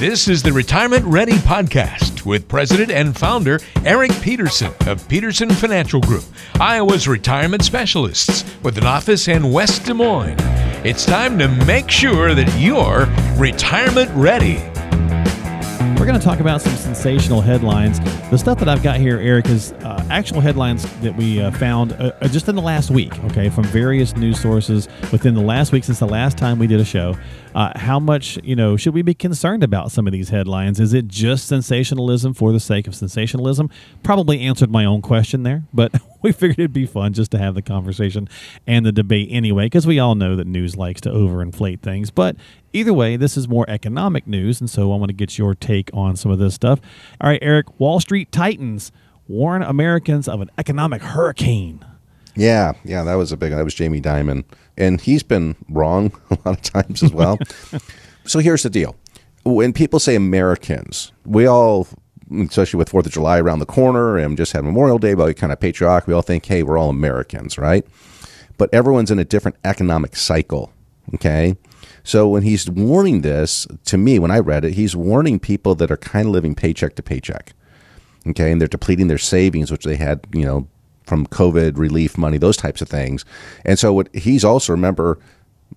This is the Retirement Ready Podcast with President and Founder Eric Peterson of Peterson Financial Group, Iowa's retirement specialists with an office in West Des Moines. It's time to make sure that you're retirement ready. Going to talk about some sensational headlines. The stuff that I've got here, Eric, is uh, actual headlines that we uh, found uh, uh, just in the last week, okay, from various news sources within the last week since the last time we did a show. Uh, how much, you know, should we be concerned about some of these headlines? Is it just sensationalism for the sake of sensationalism? Probably answered my own question there, but we figured it'd be fun just to have the conversation and the debate anyway, because we all know that news likes to overinflate things. But either way, this is more economic news, and so I want to get your take on some of this stuff. All right, Eric, Wall Street Titans warn Americans of an economic hurricane. Yeah, yeah, that was a big. That was Jamie Dimon, and he's been wrong a lot of times as well. so here's the deal: when people say Americans, we all, especially with Fourth of July around the corner and just had Memorial Day, but we kind of patriotic. We all think, hey, we're all Americans, right? But everyone's in a different economic cycle. Okay. So when he's warning this to me, when I read it, he's warning people that are kind of living paycheck to paycheck. Okay, and they're depleting their savings, which they had, you know, from COVID relief money, those types of things. And so what he's also remember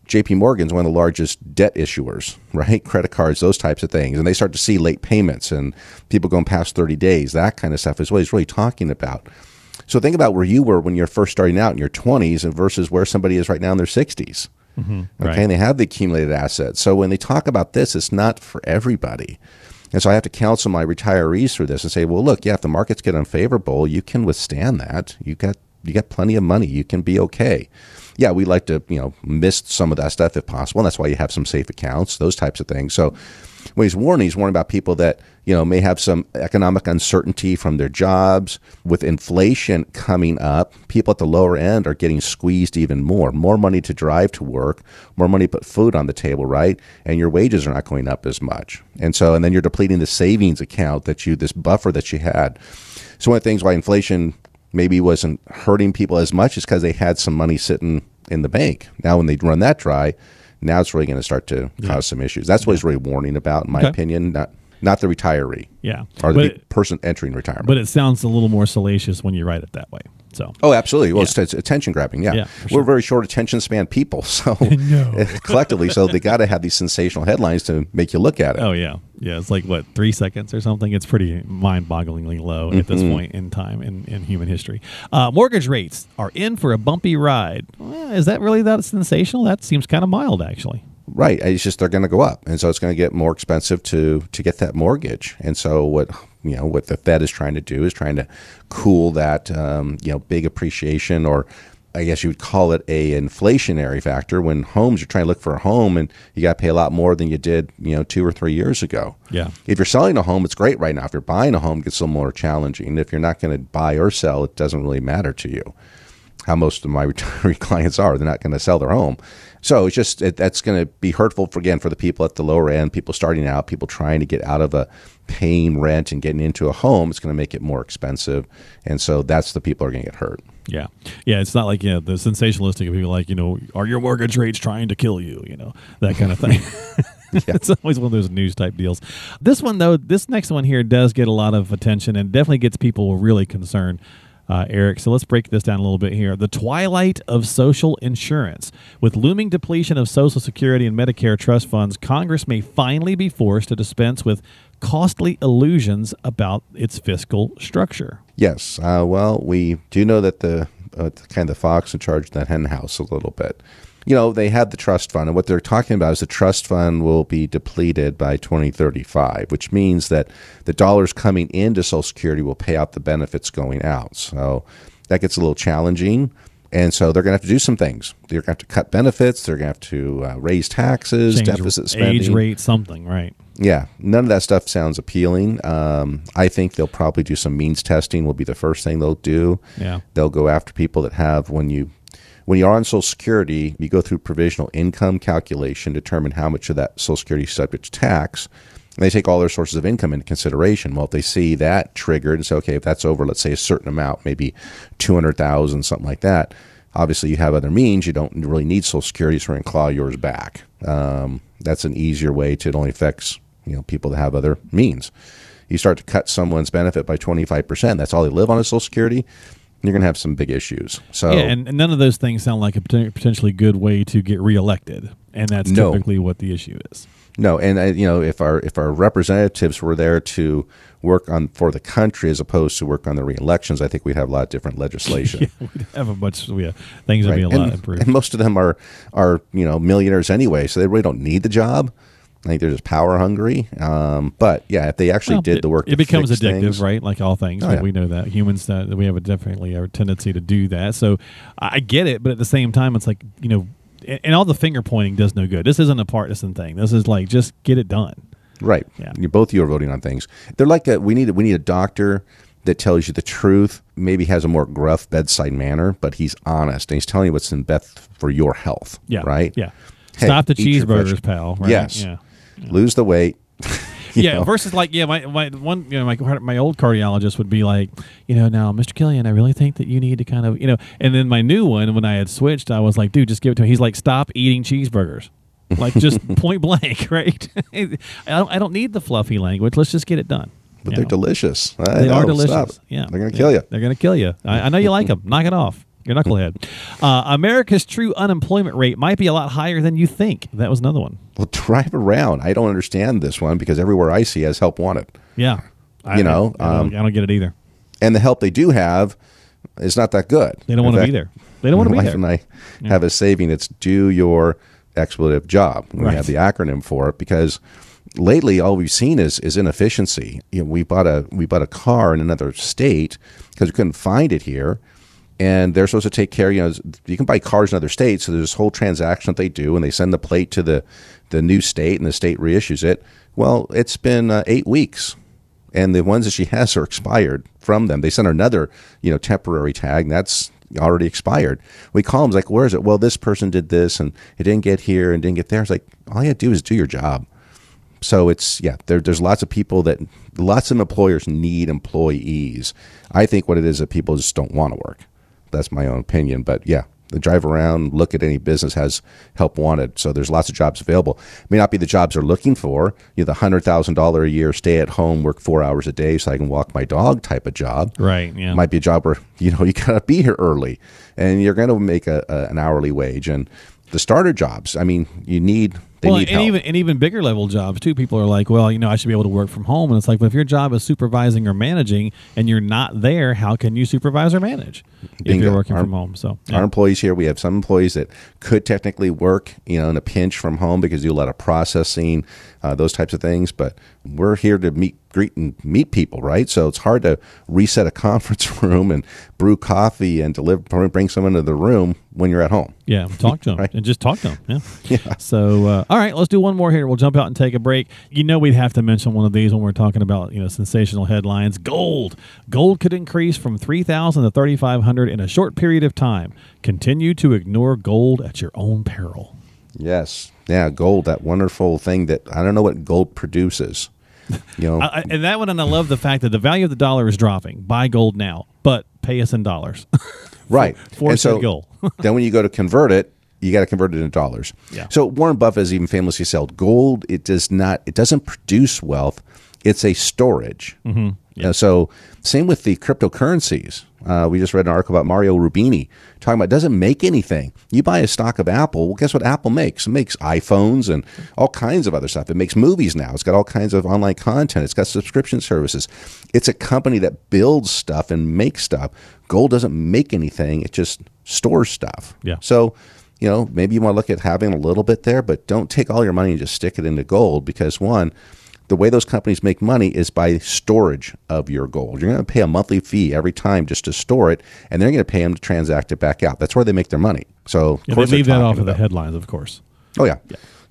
JP Morgan's one of the largest debt issuers, right? Credit cards, those types of things. And they start to see late payments and people going past 30 days, that kind of stuff is what he's really talking about. So think about where you were when you're first starting out in your 20s and versus where somebody is right now in their 60s. Mm-hmm, okay, right. and they have the accumulated assets. So when they talk about this, it's not for everybody. And so I have to counsel my retirees through this and say, well, look, yeah, if the markets get unfavorable, you can withstand that. You got you got plenty of money. You can be okay. Yeah, we like to, you know, miss some of that stuff if possible. And that's why you have some safe accounts, those types of things. So when he's warning, he's warning about people that you know may have some economic uncertainty from their jobs. With inflation coming up, people at the lower end are getting squeezed even more. More money to drive to work, more money to put food on the table, right? And your wages are not going up as much. And so, and then you're depleting the savings account that you, this buffer that you had. So one of the things why inflation maybe wasn't hurting people as much is because they had some money sitting in the bank. Now, when they run that dry, now it's really going to start to yeah. cause some issues. That's what he's really warning about, in my okay. opinion. Not not the retiree. Yeah, or the it, person entering retirement. But it sounds a little more salacious when you write it that way. So. Oh, absolutely. Well, yeah. it's, attention grabbing. Yeah, yeah sure. we're very short attention span people, so collectively, so they got to have these sensational headlines to make you look at it. Oh yeah, yeah. It's like what three seconds or something. It's pretty mind-bogglingly low mm-hmm. at this mm-hmm. point in time in, in human history. Uh, mortgage rates are in for a bumpy ride. Well, is that really that sensational? That seems kind of mild, actually. Right. It's just they're going to go up, and so it's going to get more expensive to to get that mortgage. And so what you know what the Fed is trying to do is trying to cool that um, you know big appreciation or I guess you would call it a inflationary factor when homes you're trying to look for a home and you got to pay a lot more than you did, you know, 2 or 3 years ago. Yeah. If you're selling a home, it's great right now. If you're buying a home, it gets a little more challenging. If you're not going to buy or sell, it doesn't really matter to you. How most of my retiree clients are, they're not going to sell their home. So it's just it, that's going to be hurtful for, again for the people at the lower end, people starting out, people trying to get out of a paying rent and getting into a home. It's going to make it more expensive, and so that's the people are going to get hurt. Yeah, yeah. It's not like you know the sensationalistic people like you know are your mortgage rates trying to kill you? You know that kind of thing. yeah. it's always one of those news type deals. This one though, this next one here does get a lot of attention and definitely gets people really concerned uh, Eric. So let's break this down a little bit here. The twilight of social insurance. With looming depletion of Social Security and Medicare trust funds, Congress may finally be forced to dispense with costly illusions about its fiscal structure. Yes. Uh, well, we do know that the uh, kind of the fox in charge of that hen house a little bit you know, they had the trust fund, and what they're talking about is the trust fund will be depleted by 2035, which means that the dollars coming into Social Security will pay out the benefits going out. So that gets a little challenging. And so they're going to have to do some things. They're going to have to cut benefits. They're going to have to uh, raise taxes, Change deficit spending. age rate, something, right? Yeah, none of that stuff sounds appealing. Um, I think they'll probably do some means testing. Will be the first thing they'll do. Yeah. they'll go after people that have when you when you are on Social Security, you go through provisional income calculation, determine how much of that Social Security subject to tax. And they take all their sources of income into consideration. Well, if they see that triggered and say, okay, if that's over, let's say a certain amount, maybe two hundred thousand, something like that. Obviously, you have other means. You don't really need Social Security, so we're going to claw yours back. Um, that's an easier way to it only affects you know people that have other means. You start to cut someone's benefit by twenty five percent. That's all they live on is Social Security. You're going to have some big issues. So Yeah, and, and none of those things sound like a potentially good way to get reelected, and that's No. typically what the issue is. No, and uh, you know if our if our representatives were there to work on for the country as opposed to work on the re-elections, I think we'd have a lot of different legislation. yeah, We'd have a much, yeah, things would be a lot improved. and most of them are are you know millionaires anyway, so they really don't need the job. I think they're just power hungry. Um, but yeah, if they actually Well, did it, the work, It becomes addictive, things- right? Like all things, Oh, yeah. we know that humans that we have a definitely a tendency to do that. So I get it, but at the same time, it's like you know, and, and all the finger pointing does no good. This isn't a partisan thing. This is like just get it done. Right. Yeah. You both of you are voting on things. They're like a, we need we need a doctor that tells you the truth. Maybe has a more gruff bedside manner, but he's honest and he's telling you what's in best for your health. Yeah. Right. Yeah. Hey, Stop the cheeseburgers, pal. Right? Yes. Yeah. Lose the weight. Yeah, know? versus like yeah, my, my one you know my my old cardiologist would be like, you know, now Mr. Killian, I really think that you need to kind of you know, and then my new one when I had switched, I was like, dude, just give it to him. He's like, stop eating cheeseburgers, like just point blank, right? I don't I don't need the fluffy language. Let's just get it done. But they're know? delicious. I They are delicious. stop. Yeah, They're gonna kill you. They're gonna kill you. I, I know you like them. Knock it off. You're knucklehead. Uh, America's true unemployment rate might be a lot higher than you think. That was another one. Well, drive around. I don't understand this one because everywhere I see has help wanted, Yeah. I, You know, I, I, don't, um, I don't get it either. and the help they do have is not that good. They don't want to be there. They don't want to be there. and I have a saving. It's do your expletive job. We Right. have the acronym for it because lately all we've seen is is inefficiency. You know, we bought a we bought a car in another state because we couldn't find it here. And they're supposed to take care. You know, you can buy cars in other states. So there's this whole transaction that they do, and they send the plate to the the new state, and the state reissues it. Well, it's been uh, eight weeks and the ones that she has are expired from them. They sent her another, you know, temporary tag, and that's already expired. We call them like, "Where is it?" Well, this person did this, and it didn't get here and didn't get there. It's like all you have to do is do your job. So it's yeah, there, there's lots of people that lots of employers need employees. I think what it is that people just don't want to work. That's my own opinion, but yeah, they drive around, look at any business has help wanted. So there's lots of jobs available. May not be the jobs they're looking for. You know, the hundred thousand dollar a year, stay at home, work four hours a day so I can walk my dog type of job. Right. Yeah. Might be a job where you know you gotta be here early, and you're going to make a, a, an hourly wage. And the starter jobs, I mean, you need they well, and help. even and even bigger level jobs too. People are like, well, you know, I should be able to work from home, and it's like, but if your job is supervising or managing, and you're not there, how can you supervise or manage if you're working Our- from home? So, yeah. Our employees here, we have some employees that could technically work, you know, in a pinch from home because they do a lot of processing, uh, those types of things. But we're here to meet, greet, and meet people, right? So it's hard to reset a conference room and brew coffee and deliver, bring someone to the room when you're at home. Yeah, talk to them Right. and just talk to them. Yeah. yeah. So, uh, all right, let's do one more here. We'll jump out and take a break. You know, we'd have to mention one of these when we're talking about you know sensational headlines. Gold, gold could increase from three thousand to thirty five hundred in a short period of time. Continue to ignore gold at your own peril. Yes, yeah, gold, that wonderful thing that I don't know what gold produces. You know, I, and that one, and I love the fact that the value of the dollar is dropping. Buy gold now, but pay us in dollars. right? for and so gold. then when you go to convert it, you got to convert it into dollars. Yeah. So Warren Buffett has even famously said, "Gold it does not it doesn't produce wealth; it's a storage." Mm-hmm. So same with the cryptocurrencies. Uh, we just read an article about Mario Rubini talking about it doesn't make anything. You buy a stock of Apple. Well, guess what Apple makes? It makes iPhones and all kinds of other stuff. It makes movies now. It's got all kinds of online content. It's got subscription services. It's a company that builds stuff and makes stuff. Gold doesn't make anything. It just stores stuff. Yeah. So, you know, maybe you want to look at having a little bit there, but don't take all your money and just stick it into gold because one, The way those companies make money is by storage of your gold. You're going to pay a monthly fee every time just to store it, and they're going to pay them to transact it back out. That's where they make their money. So, Yeah, they leave that off of the headlines, of course. Oh yeah.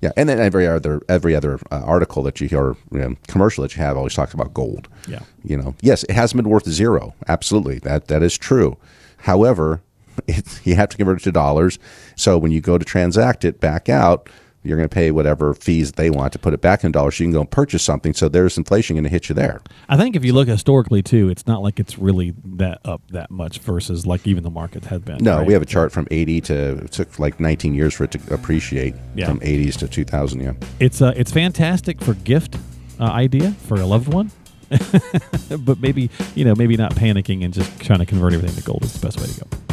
yeah, And then every other every other uh, article that you hear, you know, commercial that you have, always talks about gold. Yeah. You know, yes, it hasn't been worth zero. Absolutely, that that is true. However, it, you have to convert it to dollars. So when you go to transact it back out, you're going to pay whatever fees they want to put it back in dollars. So you can go and purchase something. So there's inflation going to hit you there. I think if you look historically too, it's not like it's really that up that much versus like even the market had been. No, right? we have a chart from 80 to it took like 19 years for it to appreciate Yeah. from 80s to 2000. Yeah. It's uh, it's fantastic for gift uh, idea for a loved one, but maybe you know maybe not panicking and just trying to convert everything to gold is the best way to go.